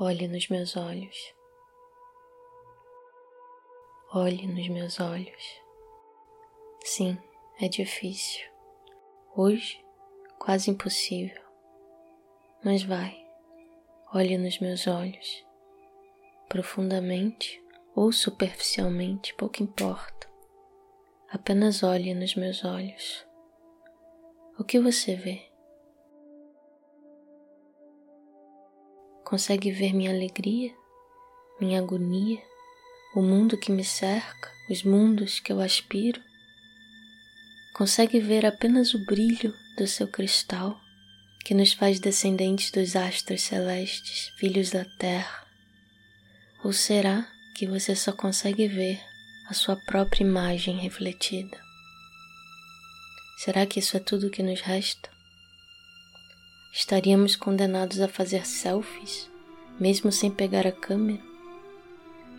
Olhe nos meus olhos. Olhe nos meus olhos. Sim, é difícil. Hoje, quase impossível. Mas vai, olhe nos meus olhos. Profundamente ou superficialmente, pouco importa. Apenas olhe nos meus olhos. O que você vê? Consegue ver minha alegria, minha agonia, o mundo que me cerca, os mundos que eu aspiro? Consegue ver apenas o brilho do seu cristal, que nos faz descendentes dos astros celestes, filhos da terra? Ou será que você só consegue ver a sua própria imagem refletida? Será que isso é tudo que nos resta? Estaríamos condenados a fazer selfies, mesmo sem pegar a câmera?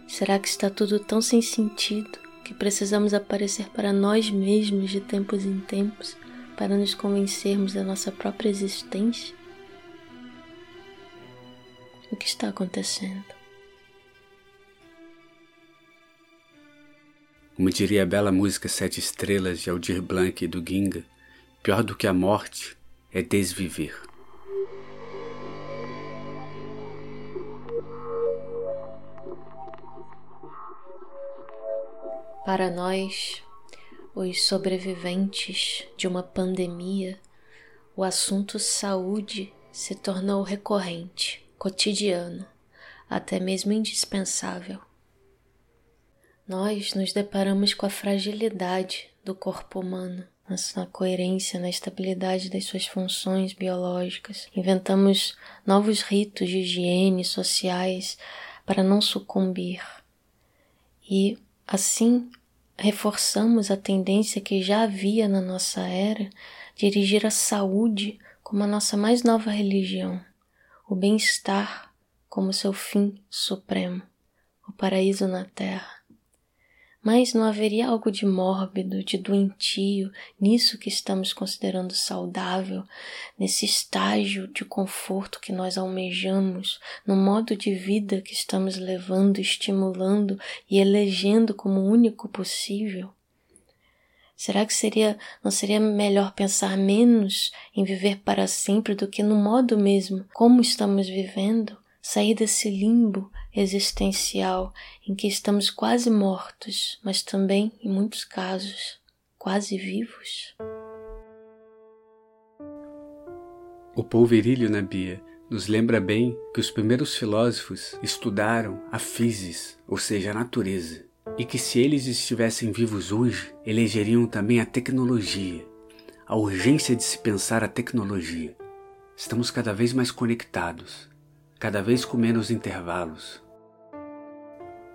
Será que está tudo tão sem sentido que precisamos aparecer para nós mesmos de tempos em tempos para nos convencermos da nossa própria existência? O que está acontecendo? Como diria a bela música Sete Estrelas de Aldir Blanc e do Ginga, pior do que a morte é desviver. Para nós, os sobreviventes de uma pandemia, o assunto saúde se tornou recorrente, cotidiano, até mesmo indispensável. Nós nos deparamos com a fragilidade do corpo humano, na coerência, na estabilidade das suas funções biológicas. Inventamos novos ritos de higiene sociais para não sucumbir. E assim reforçamos a tendência que já havia na nossa era de erigir a saúde como a nossa mais nova religião, o bem-estar como seu fim supremo, o paraíso na terra. Mas não haveria algo de mórbido, de doentio nisso que estamos considerando saudável, nesse estágio de conforto que nós almejamos, no modo de vida que estamos levando, estimulando e elegendo como único possível? Será que seria não seria melhor pensar menos em viver para sempre do que no modo mesmo como estamos vivendo? sair desse limbo existencial em que estamos quase mortos, mas também, em muitos casos, quase vivos? O polverilho na Bia nos lembra bem que os primeiros filósofos estudaram a physis, ou seja, a natureza, e que se eles estivessem vivos hoje, elegeriam também a tecnologia, a urgência de se pensar a tecnologia. Estamos cada vez mais conectados, cada vez com menos intervalos,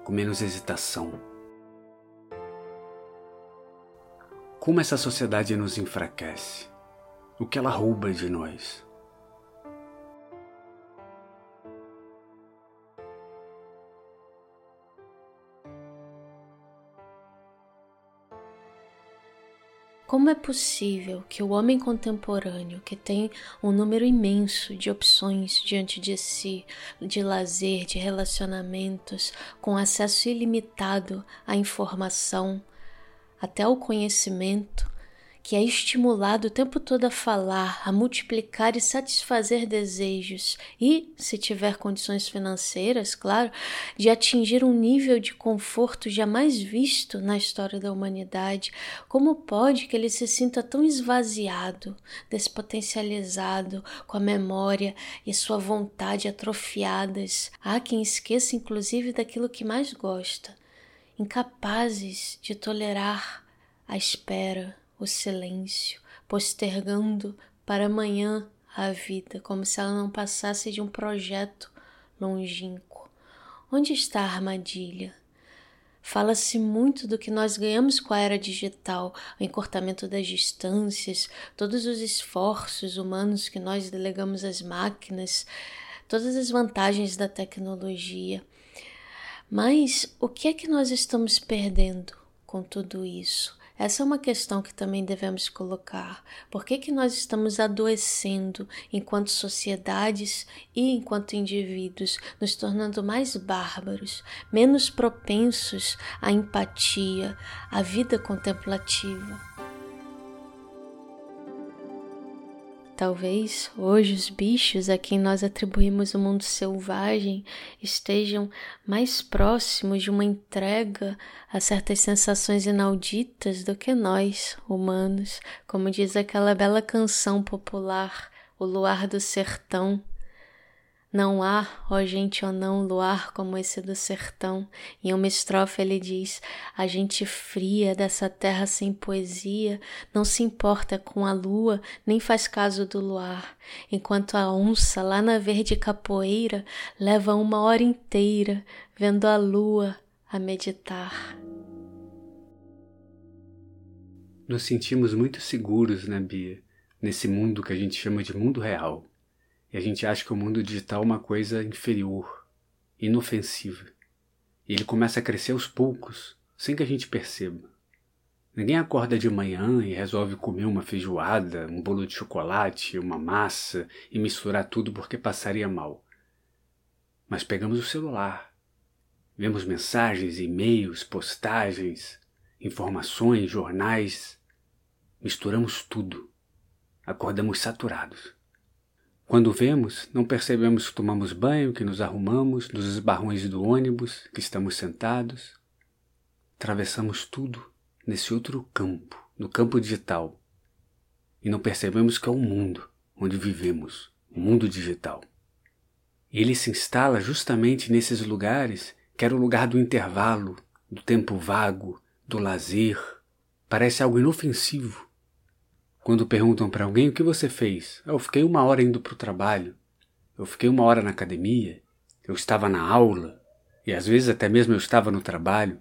com menos hesitação. Como essa sociedade nos enfraquece, o que ela rouba de nós. Como é possível que o homem contemporâneo, que tem um número imenso de opções diante de si, de lazer, de relacionamentos, com acesso ilimitado à informação, até ao conhecimento, que é estimulado o tempo todo a falar, a multiplicar e satisfazer desejos e, se tiver condições financeiras, claro, de atingir um nível de conforto jamais visto na história da humanidade, como pode que ele se sinta tão esvaziado, despotencializado, com a memória e sua vontade atrofiadas? Há quem esqueça inclusive daquilo que mais gosta, incapazes de tolerar a espera o silêncio, postergando para amanhã a vida, como se ela não passasse de um projeto longínquo. Onde está a armadilha? Fala-se muito do que nós ganhamos com a era digital, o encurtamento das distâncias, todos os esforços humanos que nós delegamos às máquinas, todas as vantagens da tecnologia. Mas o que é que nós estamos perdendo com tudo isso? Essa é uma questão que também devemos colocar. Por que, que nós estamos adoecendo enquanto sociedades e enquanto indivíduos, nos tornando mais bárbaros, menos propensos à empatia, à vida contemplativa? Talvez hoje os bichos a quem nós atribuímos o mundo selvagem estejam mais próximos de uma entrega a certas sensações inauditas do que nós, humanos, como diz aquela bela canção popular, O Luar do Sertão. Não há, ó gente ou não, luar como esse do sertão. Em uma estrofe ele diz: A gente fria dessa terra sem poesia não se importa com a lua, nem faz caso do luar. Enquanto a onça lá na verde capoeira leva uma hora inteira vendo a lua a meditar. Nos sentimos muito seguros, né, Bia? Nesse mundo que a gente chama de mundo real e a gente acha que o mundo digital é uma coisa inferior, inofensiva. E ele começa a crescer aos poucos, sem que a gente perceba. Ninguém acorda de manhã e resolve comer uma feijoada, um bolo de chocolate, uma massa e misturar tudo porque passaria mal. Mas pegamos o celular, vemos mensagens, e-mails, postagens, informações, jornais, misturamos tudo. Acordamos saturados. Quando vemos, não percebemos que tomamos banho, que nos arrumamos, nos esbarrões do ônibus, que estamos sentados. Atravessamos tudo nesse outro campo, no campo digital. E não percebemos que é o mundo onde vivemos, o mundo digital. Ele se instala justamente nesses lugares que era o lugar do intervalo, do tempo vago, do lazer. Parece algo inofensivo, quando perguntam para alguém o que você fez, eu fiquei uma hora indo para o trabalho, eu fiquei uma hora na academia, eu estava na aula, e às vezes até mesmo eu estava no trabalho.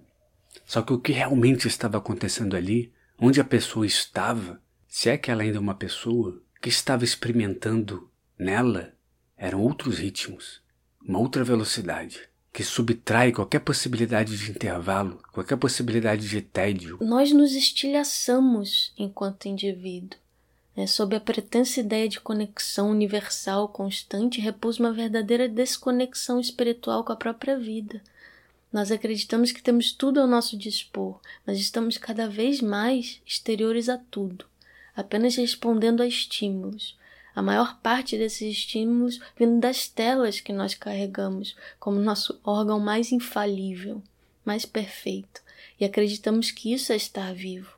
Só que o que realmente estava acontecendo ali, onde a pessoa estava, se é que ela ainda é uma pessoa, que estava experimentando nela, eram outros ritmos, uma outra velocidade que subtrai qualquer possibilidade de intervalo, qualquer possibilidade de tédio. Nós nos estilhaçamos enquanto indivíduo. Né? Sob a pretensa ideia de conexão universal constante, repousa uma verdadeira desconexão espiritual com a própria vida. Nós acreditamos que temos tudo ao nosso dispor, mas estamos cada vez mais exteriores a tudo, apenas respondendo a estímulos, a maior parte desses estímulos vindo das telas que nós carregamos como nosso órgão mais infalível, mais perfeito, e acreditamos que isso é estar vivo.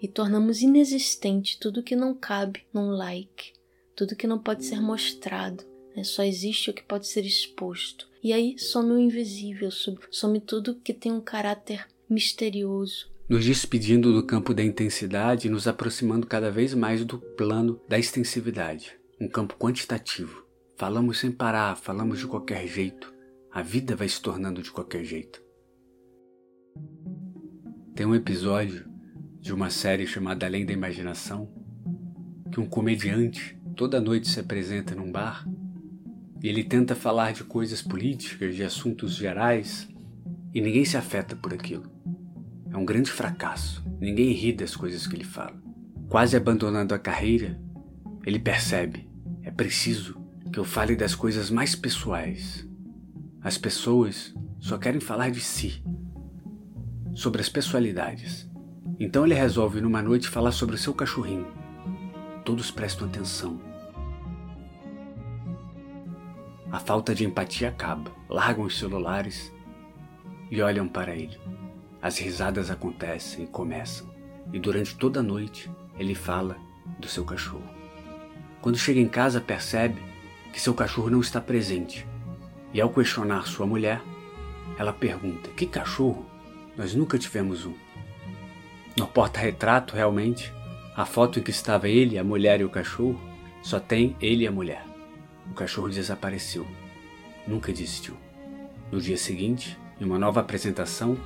E tornamos inexistente tudo que não cabe num like, tudo que não pode ser mostrado, né? só existe o que pode ser exposto. E aí some o invisível, some tudo que tem um caráter misterioso, nos despedindo do campo da intensidade e nos aproximando cada vez mais do plano da extensividade, um campo quantitativo. Falamos sem parar, falamos de qualquer jeito. A vida vai se tornando de qualquer jeito. Tem um episódio de uma série chamada Além da Imaginação que um comediante toda noite se apresenta num bar e ele tenta falar de coisas políticas, de assuntos gerais e ninguém se afeta por aquilo. Um grande fracasso. Ninguém ri das coisas que ele fala. Quase abandonando a carreira, ele percebe: é preciso que eu fale das coisas mais pessoais. As pessoas só querem falar de si, sobre as pessoalidades. Então ele resolve numa noite falar sobre o seu cachorrinho. Todos prestam atenção. A falta de empatia acaba, largam os celulares e olham para ele. As risadas acontecem e começam, e durante toda a noite ele fala do seu cachorro. Quando chega em casa, percebe que seu cachorro não está presente, e ao questionar sua mulher, ela pergunta: Que cachorro? Nós nunca tivemos um. No porta-retrato, realmente, a foto em que estava ele, a mulher e o cachorro, só tem ele e a mulher. O cachorro desapareceu, nunca existiu. No dia seguinte, em uma nova apresentação,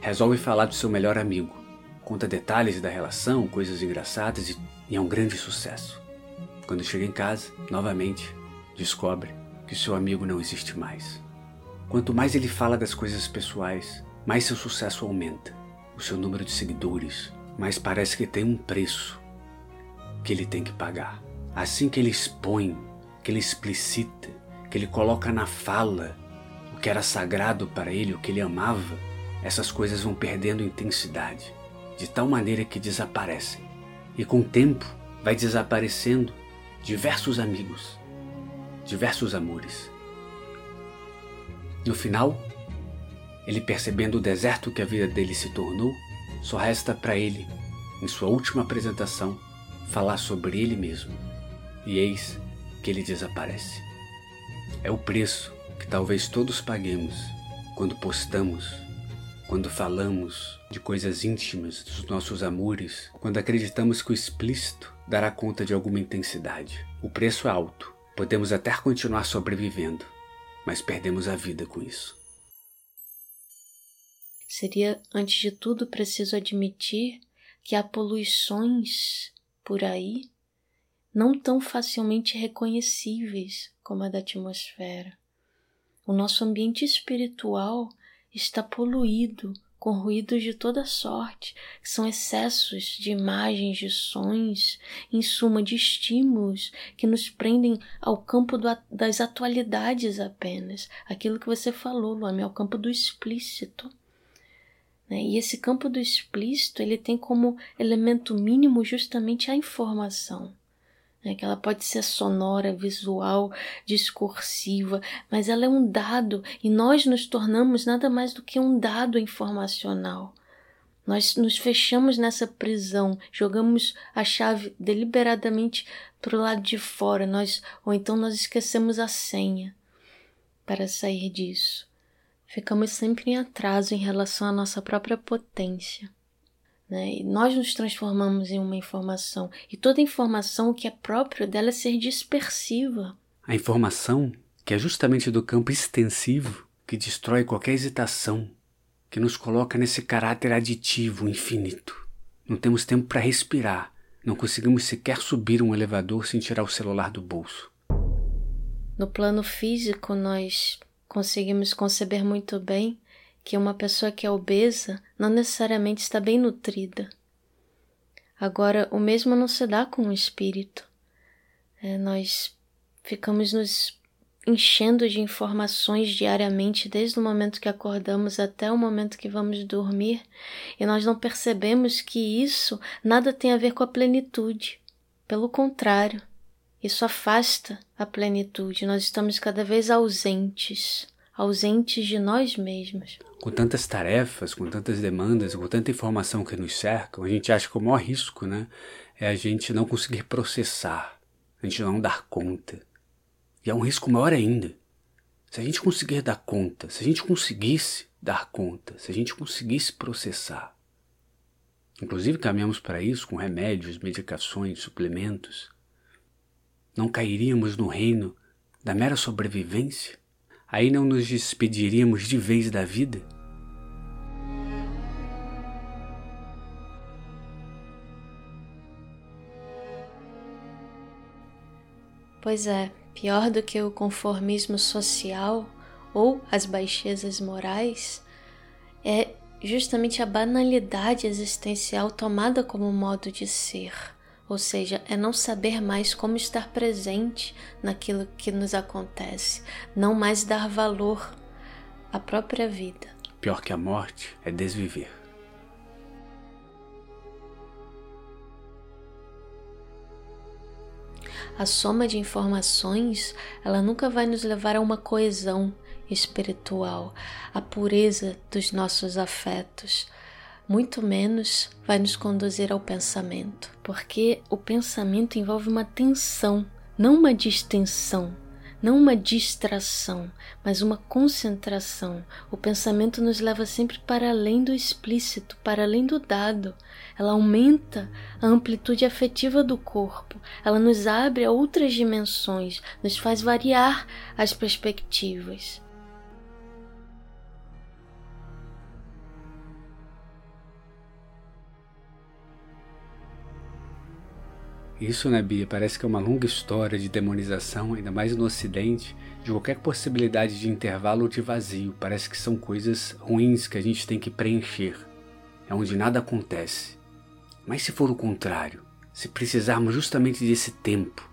resolve falar do seu melhor amigo. Conta detalhes da relação, coisas engraçadas e, e é um grande sucesso. Quando chega em casa, novamente, descobre que seu amigo não existe mais. Quanto mais ele fala das coisas pessoais, mais seu sucesso aumenta, o seu número de seguidores, mais parece que tem um preço que ele tem que pagar. Assim que ele expõe, que ele explicita, que ele coloca na fala o que era sagrado para ele, o que ele amava, essas coisas vão perdendo intensidade, de tal maneira que desaparecem. E com o tempo vai desaparecendo diversos amigos, diversos amores. No final, ele percebendo o deserto que a vida dele se tornou, só resta para ele, em sua última apresentação, falar sobre ele mesmo. E eis que ele desaparece. É o preço que talvez todos paguemos quando postamos, quando falamos de coisas íntimas dos nossos amores, quando acreditamos que o explícito dará conta de alguma intensidade. O preço é alto. Podemos até continuar sobrevivendo, mas perdemos a vida com isso. Seria, antes de tudo, preciso admitir que há poluições por aí não tão facilmente reconhecíveis como a da atmosfera. O nosso ambiente espiritual está poluído com ruídos de toda sorte, que são excessos de imagens, de sons, em suma, de estímulos que nos prendem ao campo do, das atualidades apenas. Aquilo que você falou, Luame, ao campo do explícito. Né? E esse campo do explícito ele tem como elemento mínimo justamente a informação. Né? Que ela pode ser sonora, visual, discursiva, mas ela é um dado e nós nos tornamos nada mais do que um dado informacional. Nós nos fechamos nessa prisão, jogamos a chave deliberadamente para o lado de fora, nós, ou então nós esquecemos a senha para sair disso ficamos sempre em atraso em relação à nossa própria potência. Né? E nós nos transformamos em uma informação, e toda informação, que é próprio dela é ser dispersiva. A informação, que é justamente do campo extensivo, que destrói qualquer hesitação, que nos coloca nesse caráter aditivo infinito. Não temos tempo para respirar, não conseguimos sequer subir um elevador sem tirar o celular do bolso. No plano físico, nós conseguimos conceber muito bem que uma pessoa que é obesa não necessariamente está bem nutrida. Agora, o mesmo não se dá com o espírito. É, nós ficamos nos enchendo de informações diariamente, desde o momento que acordamos até o momento que vamos dormir, e nós não percebemos que isso nada tem a ver com a plenitude. Pelo contrário, isso afasta a plenitude, nós estamos cada vez ausentes, ausentes de nós mesmos. Com tantas tarefas, com tantas demandas, com tanta informação que nos cercam, a gente acha que o maior risco né, é a gente não conseguir processar, a gente não dar conta. E é um risco maior ainda. Se a gente conseguir dar conta, se a gente conseguisse dar conta, se a gente conseguisse processar, inclusive caminhamos para isso com remédios, medicações, suplementos, não cairíamos no reino da mera sobrevivência? Aí não nos despediríamos de vez da vida? Pois é, pior do que o conformismo social ou as baixezas morais é justamente a banalidade existencial tomada como modo de ser ou seja, é não saber mais como estar presente naquilo que nos acontece, não mais dar valor à própria vida. Pior que a morte é desviver. A soma de informações, ela nunca vai nos levar a uma coesão espiritual, a pureza dos nossos afetos, muito menos vai nos conduzir ao pensamento, porque o pensamento envolve uma tensão, não uma distensão, não uma distração, mas uma concentração. O pensamento nos leva sempre para além do explícito, para além do dado. Ela aumenta a amplitude afetiva do corpo, ela nos abre a outras dimensões, nos faz variar as perspectivas. Isso, né, Bia, parece que é uma longa história de demonização, ainda mais no Ocidente, de qualquer possibilidade de intervalo ou de vazio. Parece que são coisas ruins que a gente tem que preencher. É onde nada acontece. Mas se for o contrário, se precisarmos justamente desse tempo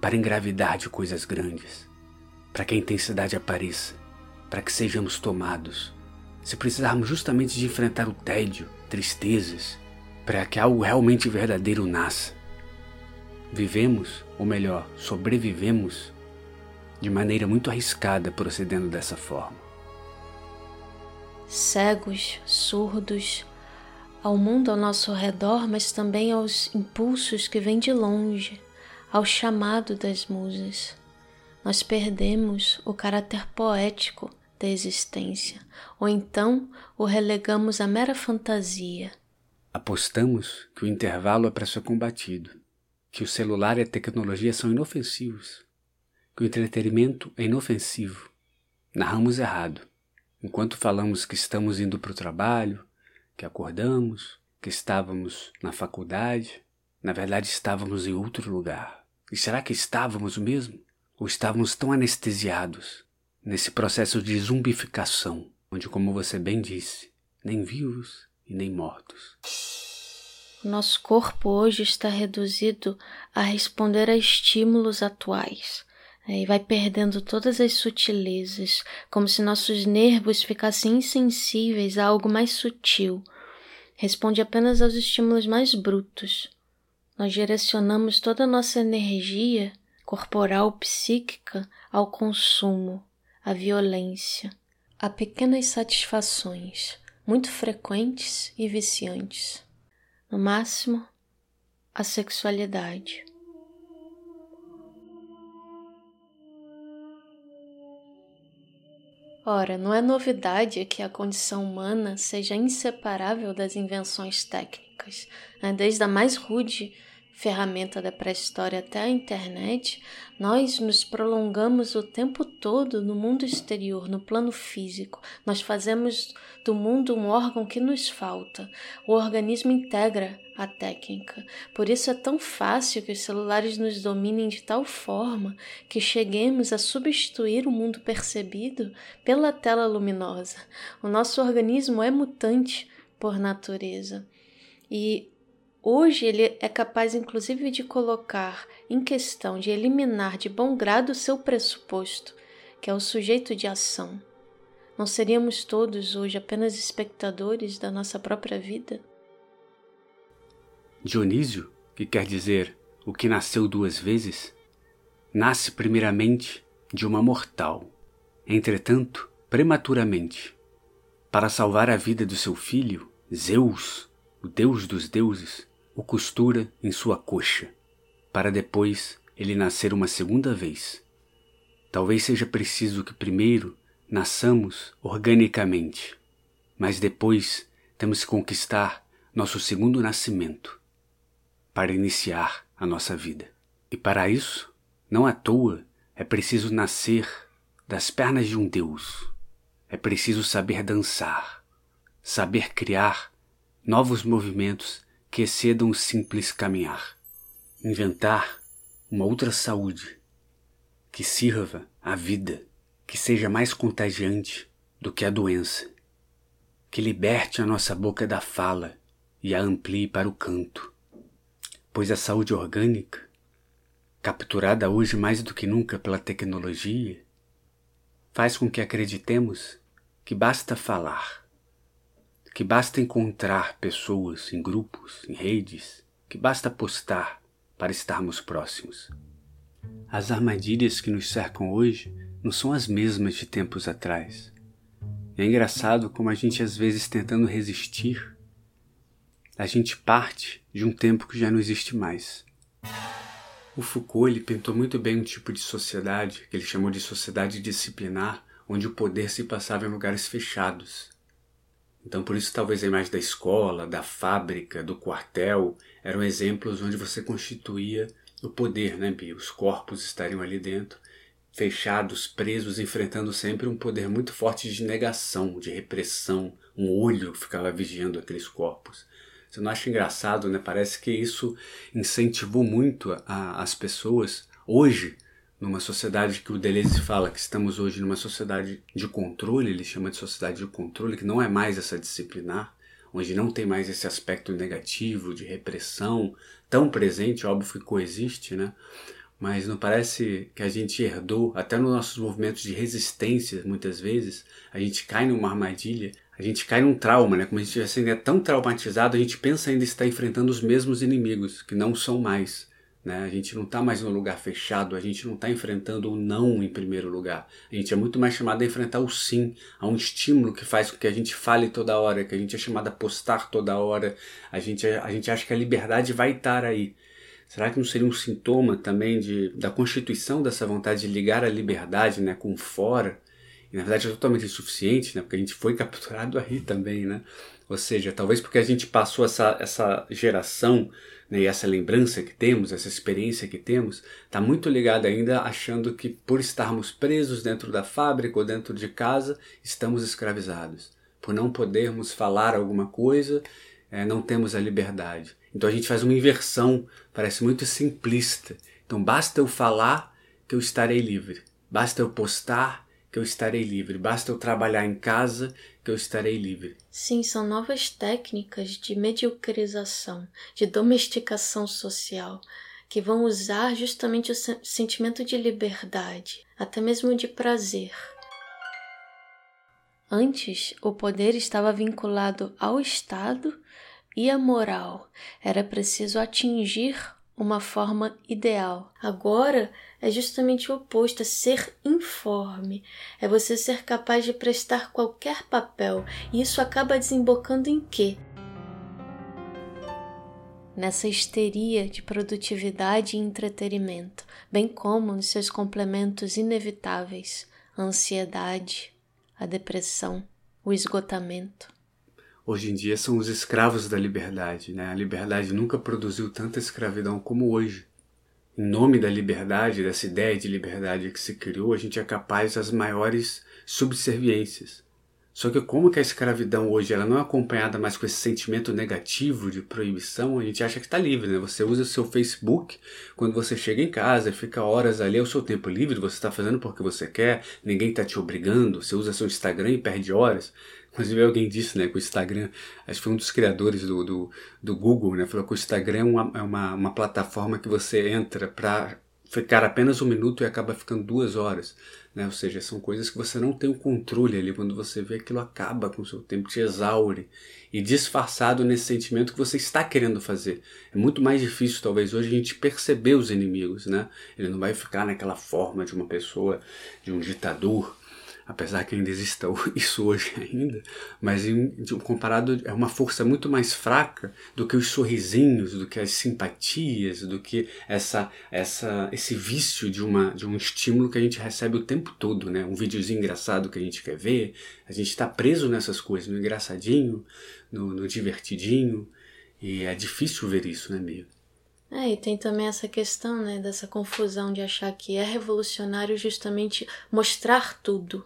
para engravidar de coisas grandes, para que a intensidade apareça, para que sejamos tomados, se precisarmos justamente de enfrentar o tédio, tristezas, para que algo realmente verdadeiro nasça. Vivemos, ou melhor, sobrevivemos de maneira muito arriscada procedendo dessa forma. Cegos, surdos, ao mundo ao nosso redor, mas também aos impulsos que vêm de longe, ao chamado das musas. Nós perdemos o caráter poético da existência, ou então o relegamos à mera fantasia. Apostamos que o intervalo é para ser combatido, que o celular e a tecnologia são inofensivos, que o entretenimento é inofensivo. Narramos errado. Enquanto falamos que estamos indo para o trabalho, que acordamos, que estávamos na faculdade, na verdade estávamos em outro lugar. E será que estávamos mesmo? Ou estávamos tão anestesiados nesse processo de zumbificação, onde, como você bem disse, nem vivos e nem mortos. Nosso corpo hoje está reduzido a responder a estímulos atuais. Né, e vai perdendo todas as sutilezas, como se nossos nervos ficassem insensíveis a algo mais sutil, responde apenas aos estímulos mais brutos. Nós direcionamos toda a nossa energia corporal, psíquica, ao consumo, à violência, a pequenas satisfações, muito frequentes e viciantes. No máximo, a sexualidade. Ora, não é novidade que a condição humana seja inseparável das invenções técnicas, né? desde a mais rude ferramenta da pré-história até a internet, nós nos prolongamos o tempo todo no mundo exterior, no plano físico. Nós fazemos do mundo um órgão que nos falta. O organismo integra a técnica. Por isso é tão fácil que os celulares nos dominem de tal forma que cheguemos a substituir o mundo percebido pela tela luminosa. O nosso organismo é mutante por natureza. E Hoje ele é capaz inclusive de colocar em questão, de eliminar de bom grado seu pressuposto, que é o sujeito de ação. Não seríamos todos hoje apenas espectadores da nossa própria vida? Dionísio, que quer dizer o que nasceu duas vezes, nasce primeiramente de uma mortal, entretanto, prematuramente. Para salvar a vida do seu filho, Zeus, o deus dos deuses, o costura em sua coxa, para depois ele nascer uma segunda vez. Talvez seja preciso que primeiro nasçamos organicamente, mas depois temos que conquistar nosso segundo nascimento para iniciar a nossa vida. E para isso, não à toa, é preciso nascer das pernas de um Deus. É preciso saber dançar, saber criar novos movimentos que excedam o simples caminhar. Inventar uma outra saúde que sirva à vida, que seja mais contagiante do que a doença, que liberte a nossa boca da fala e a amplie para o canto. Pois a saúde orgânica, capturada hoje mais do que nunca pela tecnologia, faz com que acreditemos que basta falar que basta encontrar pessoas em grupos, em redes, que basta postar para estarmos próximos. As armadilhas que nos cercam hoje não são as mesmas de tempos atrás. é engraçado como a gente às vezes tentando resistir, a gente parte de um tempo que já não existe mais. O Foucault ele pintou muito bem um tipo de sociedade que ele chamou de sociedade disciplinar, onde o poder se passava em lugares fechados, então, por isso, talvez a imagem da escola, da fábrica, do quartel eram exemplos onde você constituía o poder, né, Bia? Os corpos estariam ali dentro, fechados, presos, enfrentando sempre um poder muito forte de negação, de repressão. Um olho ficava vigiando aqueles corpos. Você não acha engraçado, né? Parece que isso incentivou muito a, as pessoas hoje numa sociedade que o Deleuze fala que estamos hoje numa sociedade de controle, ele chama de sociedade de controle, que não é mais essa disciplinar, onde não tem mais esse aspecto negativo de repressão tão presente, óbvio que coexiste, né? Mas não parece que a gente herdou, até nos nossos movimentos de resistência, muitas vezes, a gente cai numa armadilha, a gente cai num trauma, né? Como a gente assim, é tão traumatizado, a gente pensa ainda estar enfrentando os mesmos inimigos, que não são mais. Né? A gente não está mais no lugar fechado, a gente não está enfrentando o não em primeiro lugar. A gente é muito mais chamado a enfrentar o sim, a um estímulo que faz com que a gente fale toda hora, que a gente é chamado a postar toda hora. A gente, a gente acha que a liberdade vai estar aí. Será que não seria um sintoma também de, da constituição dessa vontade de ligar a liberdade né, com fora? E na verdade é totalmente insuficiente, né, porque a gente foi capturado aí também. Né? Ou seja, talvez porque a gente passou essa, essa geração né, e essa lembrança que temos, essa experiência que temos, está muito ligada ainda achando que por estarmos presos dentro da fábrica ou dentro de casa, estamos escravizados. Por não podermos falar alguma coisa, é, não temos a liberdade. Então a gente faz uma inversão, parece muito simplista. Então basta eu falar que eu estarei livre. Basta eu postar que eu estarei livre. Basta eu trabalhar em casa que eu estarei livre. Sim, são novas técnicas de mediocrização, de domesticação social, que vão usar justamente o sentimento de liberdade, até mesmo de prazer. Antes, o poder estava vinculado ao Estado e à moral. Era preciso atingir uma forma ideal. Agora é justamente o oposto, é ser informe, é você ser capaz de prestar qualquer papel, e isso acaba desembocando em quê? Nessa histeria de produtividade e entretenimento, bem como nos seus complementos inevitáveis, a ansiedade, a depressão, o esgotamento hoje em dia são os escravos da liberdade. Né? A liberdade nunca produziu tanta escravidão como hoje. Em nome da liberdade, dessa ideia de liberdade que se criou, a gente é capaz das maiores subserviências. Só que como que a escravidão hoje ela não é acompanhada mais com esse sentimento negativo de proibição, a gente acha que está livre, né? Você usa o seu Facebook quando você chega em casa, fica horas ali, é o seu tempo livre, você está fazendo porque você quer, ninguém está te obrigando, você usa seu Instagram e perde horas. Inclusive alguém disse, né, que o Instagram, acho que foi um dos criadores do, do, do Google, né, falou que o Instagram é uma, é uma, uma plataforma que você entra para ficar apenas um minuto e acaba ficando duas horas. Né? Ou seja, são coisas que você não tem o controle ali. Quando você vê aquilo acaba com o seu tempo, te exaure. E disfarçado nesse sentimento que você está querendo fazer. É muito mais difícil, talvez, hoje a gente perceber os inimigos. Né? Ele não vai ficar naquela forma de uma pessoa, de um ditador apesar que ainda exista isso hoje ainda, mas em, comparado é uma força muito mais fraca do que os sorrisinhos, do que as simpatias, do que essa, essa, esse vício de, uma, de um estímulo que a gente recebe o tempo todo, né? Um videozinho engraçado que a gente quer ver, a gente está preso nessas coisas, no engraçadinho, no, no divertidinho, e é difícil ver isso, né, meio? É, e tem também essa questão, né, dessa confusão de achar que é revolucionário justamente mostrar tudo,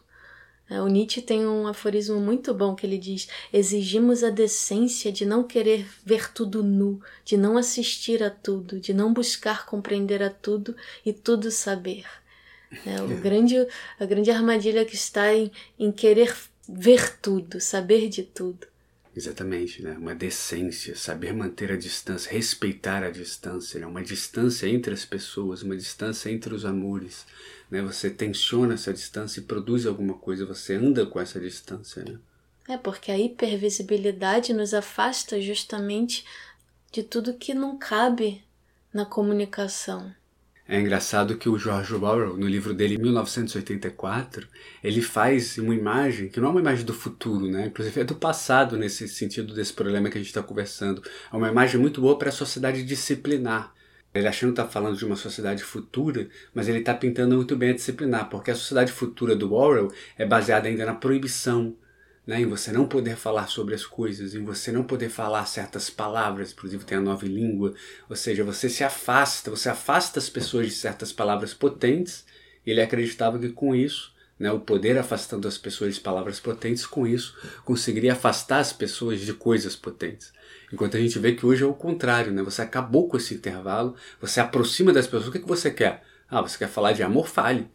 o Nietzsche tem um aforismo muito bom que ele diz: exigimos a decência de não querer ver tudo nu, de não assistir a tudo, de não buscar compreender a tudo e tudo saber. É, o grande, a grande armadilha que está em, em querer ver tudo, saber de tudo. Exatamente, né? Uma decência, saber manter a distância, respeitar a distância, né? uma distância entre as pessoas, uma distância entre os amores, né? Você tensiona essa distância e produz alguma coisa, você anda com essa distância, né? É porque a hipervisibilidade nos afasta justamente de tudo que não cabe na comunicação. É engraçado que o George Orwell, no livro dele 1984, ele faz uma imagem que não é uma imagem do futuro, né? Inclusive é do passado nesse sentido desse problema que a gente está conversando. É uma imagem muito boa para a sociedade disciplinar. Ele achando que está falando de uma sociedade futura, mas ele está pintando muito bem a disciplinar, porque a sociedade futura do Orwell é baseada ainda na proibição, né, em você não poder falar sobre as coisas, em você não poder falar certas palavras, inclusive tem a nova língua, ou seja, você se afasta, você afasta as pessoas de certas palavras potentes, e ele acreditava que com isso né, o poder afastando as pessoas de palavras potentes, com isso conseguiria afastar as pessoas de coisas potentes. Enquanto a gente vê que hoje é o contrário, né? Você acabou com esse intervalo, você aproxima das pessoas. O que, que você quer? Ah, você quer falar de amor? Fale.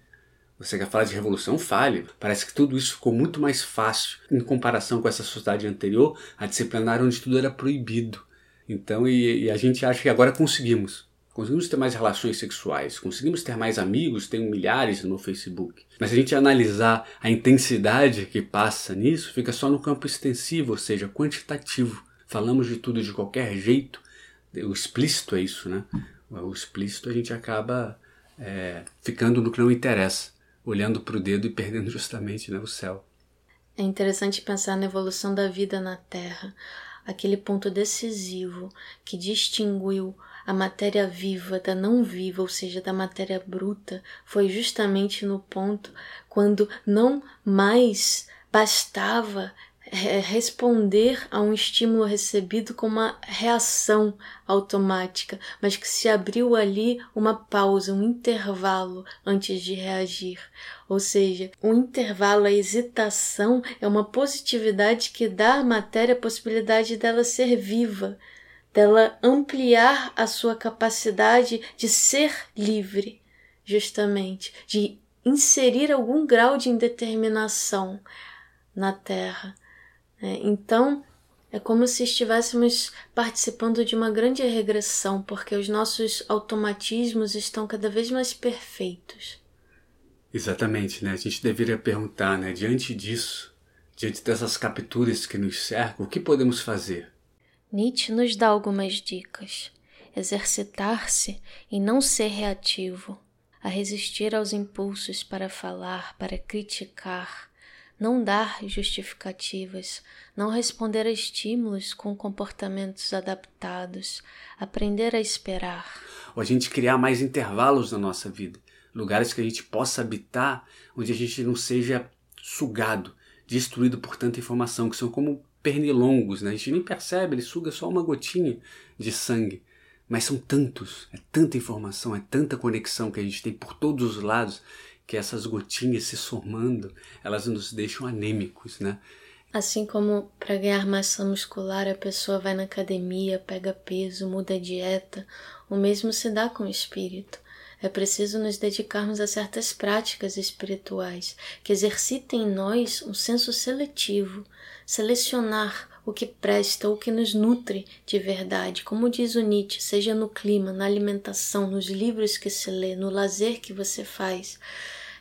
Você quer falar de revolução? Fale. Parece que tudo isso ficou muito mais fácil em comparação com essa sociedade anterior, a disciplinar onde tudo era proibido. Então, e, e a gente acha que agora conseguimos. Conseguimos ter mais relações sexuais, conseguimos ter mais amigos, tenho milhares no Facebook. Mas se a gente analisar a intensidade que passa nisso, fica só no campo extensivo, ou seja, quantitativo. Falamos de tudo de qualquer jeito. O explícito é isso, né? O explícito a gente acaba é, ficando no que não interessa, olhando para o dedo e perdendo justamente né, o céu. É interessante pensar na evolução da vida na Terra, aquele ponto decisivo que distinguiu a matéria viva da não viva, ou seja, da matéria bruta, foi justamente no ponto quando não mais bastava responder a um estímulo recebido com uma reação automática, mas que se abriu ali uma pausa, um intervalo antes de reagir. Ou seja, um intervalo, a hesitação é uma positividade que dá à matéria a possibilidade dela ser viva, dela ampliar a sua capacidade de ser livre, justamente, de inserir algum grau de indeterminação na Terra. É, então, é como se estivéssemos participando de uma grande regressão, porque os nossos automatismos estão cada vez mais perfeitos. Exatamente, né? A gente deveria perguntar, né? Diante disso, diante dessas capturas que nos cercam, o que podemos fazer? Nietzsche nos dá algumas dicas. Exercitar-se e não ser reativo, a resistir aos impulsos para falar, para criticar, não dar justificativas, não responder a estímulos com comportamentos adaptados, aprender a esperar. Ou a gente criar mais intervalos na nossa vida, lugares que a gente possa habitar, onde a gente não seja sugado, destruído por tanta informação, que são como pernilongos, né? A gente nem percebe, ele suga só uma gotinha de sangue. Mas são tantos, é tanta informação, é tanta conexão que a gente tem por todos os lados, que essas gotinhas se somando, elas nos deixam anêmicos, né? Assim como para ganhar massa muscular a pessoa vai na academia, pega peso, muda a dieta, o mesmo se dá com o espírito. É preciso nos dedicarmos a certas práticas espirituais que exercitem em nós um senso seletivo, selecionar o que presta, o que nos nutre de verdade. Como diz o Nietzsche, seja no clima, na alimentação, nos livros que se lê, no lazer que você faz,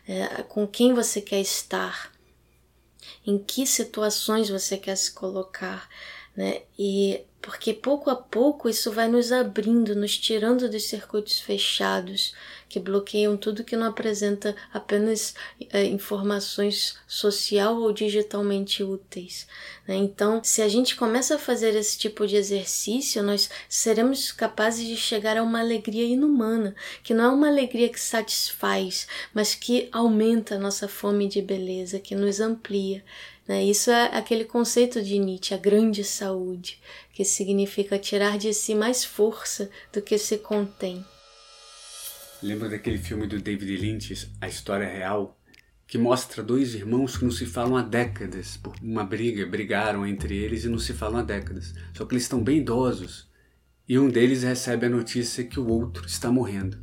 é, com quem você quer estar, em que situações você quer se colocar, né? E porque pouco a pouco isso vai nos abrindo, nos tirando dos circuitos fechados que bloqueiam tudo que não apresenta apenas é, informações social ou digitalmente úteis. Né? Então, se a gente começa a fazer esse tipo de exercício, nós seremos capazes de chegar a uma alegria inumana, que não é uma alegria que satisfaz, mas que aumenta a nossa fome de beleza, que nos amplia. Né? Isso é aquele conceito de Nietzsche, a grande saúde, que significa tirar de si mais força do que se contém. Lembra daquele filme do David Lynch, A História Real? Que mostra dois irmãos que não se falam há décadas. Por uma briga, brigaram entre eles e não se falam há décadas. Só que eles estão bem idosos. E um deles recebe a notícia que o outro está morrendo.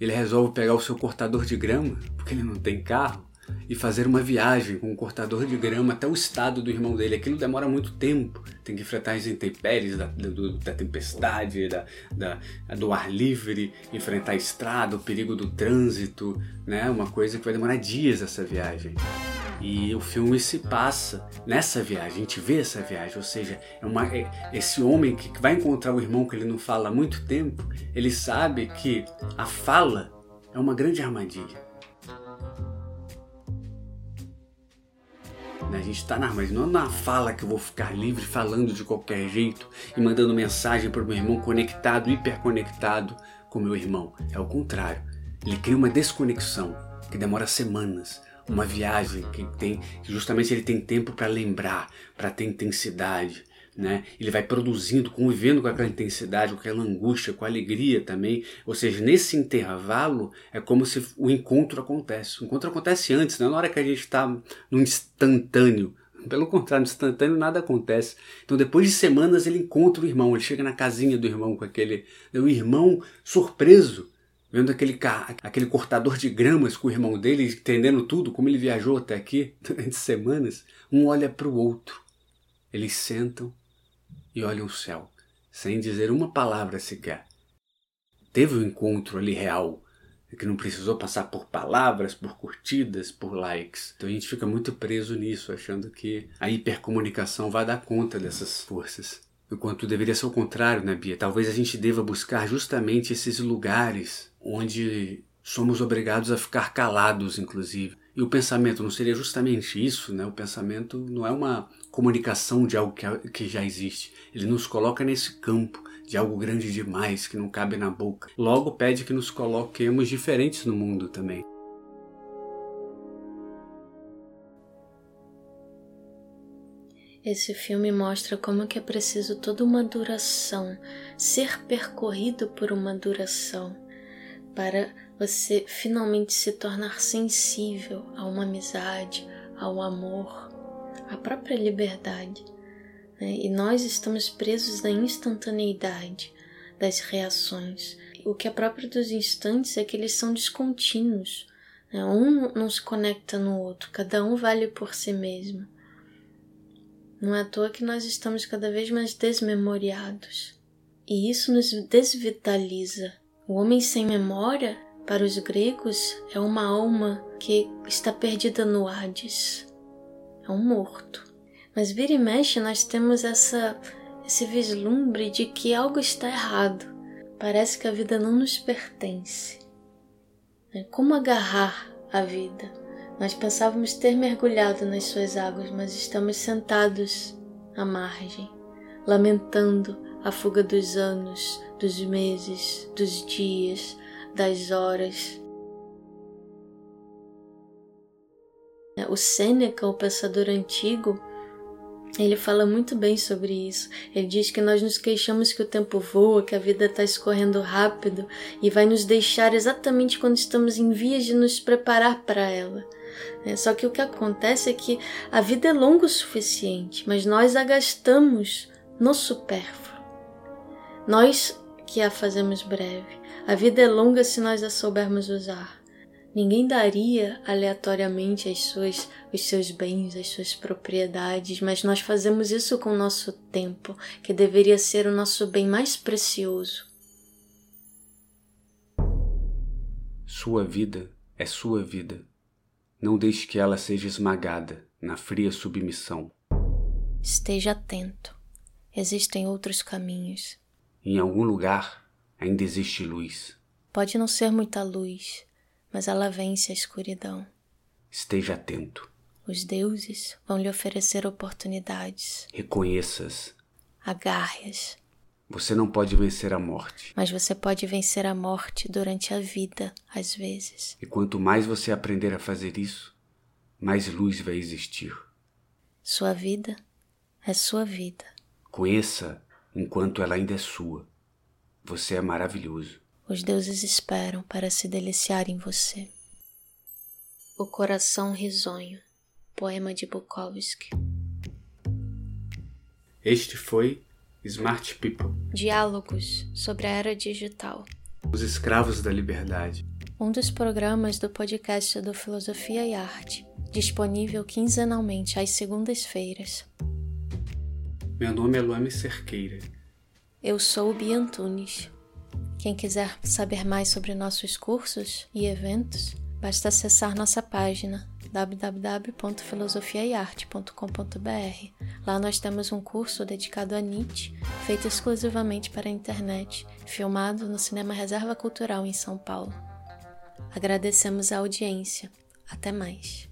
Ele resolve pegar o seu cortador de grama, porque ele não tem carro, e fazer uma viagem com um cortador de grama até o estado do irmão dele. Aquilo demora muito tempo. Tem que enfrentar as intempéries da, do, da tempestade, da, da, do ar livre, enfrentar a estrada, o perigo do trânsito, né? Uma coisa que vai demorar dias essa viagem. E o filme se passa nessa viagem, a gente vê essa viagem, ou seja, é uma, é, esse homem que vai encontrar o irmão que ele não fala há muito tempo, ele sabe que a fala é uma grande armadilha Né? A gente está na mas não é na fala que eu vou ficar livre falando de qualquer jeito e mandando mensagem para o meu irmão conectado, hiperconectado com meu irmão. É o contrário. Ele cria uma desconexão que demora semanas, uma viagem que tem, justamente ele tem tempo para lembrar, para ter intensidade, né? Ele vai produzindo, convivendo com aquela intensidade, com aquela angústia, com a alegria também. Ou seja, nesse intervalo é como se o encontro acontece. O encontro acontece antes, né? na hora que a gente está no instantâneo. Pelo contrário, no instantâneo nada acontece. Então, depois de semanas, ele encontra o irmão. Ele chega na casinha do irmão com aquele. O irmão surpreso, vendo aquele, aquele cortador de gramas com o irmão dele, entendendo tudo, como ele viajou até aqui durante semanas. Um olha para o outro. Eles sentam e olham o céu, sem dizer uma palavra sequer. Teve um encontro ali real, que não precisou passar por palavras, por curtidas, por likes. Então a gente fica muito preso nisso, achando que a hipercomunicação vai dar conta dessas forças. Enquanto deveria ser o contrário, né, Bia? Talvez a gente deva buscar justamente esses lugares onde somos obrigados a ficar calados, inclusive. E o pensamento não seria justamente isso, né? O pensamento não é uma comunicação de algo que, que já existe. Ele nos coloca nesse campo de algo grande demais que não cabe na boca. Logo pede que nos coloquemos diferentes no mundo também. Esse filme mostra como que é preciso toda uma duração, ser percorrido por uma duração para você finalmente se tornar sensível a uma amizade, ao amor, à própria liberdade. Né? E nós estamos presos na instantaneidade das reações. O que é próprio dos instantes é que eles são descontínuos. Né? Um não se conecta no outro, cada um vale por si mesmo. Não é à toa que nós estamos cada vez mais desmemoriados. E isso nos desvitaliza. O homem sem memória para os gregos, é uma alma que está perdida no Hades. É um morto. Mas vira e mexe nós temos essa esse vislumbre de que algo está errado. Parece que a vida não nos pertence. É como agarrar a vida? Nós pensávamos ter mergulhado nas suas águas, mas estamos sentados à margem, lamentando a fuga dos anos, dos meses, dos dias, das horas. O Sêneca, o pensador antigo, ele fala muito bem sobre isso. Ele diz que nós nos queixamos que o tempo voa, que a vida está escorrendo rápido e vai nos deixar exatamente quando estamos em vias de nos preparar para ela. É, só que o que acontece é que a vida é longa o suficiente, mas nós a gastamos no supérfluo. Nós que a fazemos breve. A vida é longa se nós a soubermos usar. Ninguém daria aleatoriamente as suas, os seus bens, as suas propriedades, mas nós fazemos isso com o nosso tempo, que deveria ser o nosso bem mais precioso. Sua vida é sua vida. Não deixe que ela seja esmagada na fria submissão. Esteja atento. Existem outros caminhos. Em algum lugar ainda existe luz. Pode não ser muita luz, mas ela vence a escuridão. Esteja atento. Os deuses vão lhe oferecer oportunidades. Reconheça-as. Agarre-as. Você não pode vencer a morte. Mas você pode vencer a morte durante a vida, às vezes. E quanto mais você aprender a fazer isso, mais luz vai existir. Sua vida é sua vida. Conheça enquanto ela ainda é sua. Você é maravilhoso. Os deuses esperam para se deliciar em você. O Coração Risonho, poema de Bukowski. Este foi Smart People Diálogos sobre a Era Digital. Os Escravos da Liberdade. Um dos programas do podcast do Filosofia e Arte, disponível quinzenalmente às segundas-feiras. Meu nome é Luame Cerqueira eu sou o Bia Antunes. Quem quiser saber mais sobre nossos cursos e eventos, basta acessar nossa página www.filosofiaiarte.com.br. Lá nós temos um curso dedicado a Nietzsche, feito exclusivamente para a internet, filmado no Cinema Reserva Cultural em São Paulo. Agradecemos a audiência. Até mais.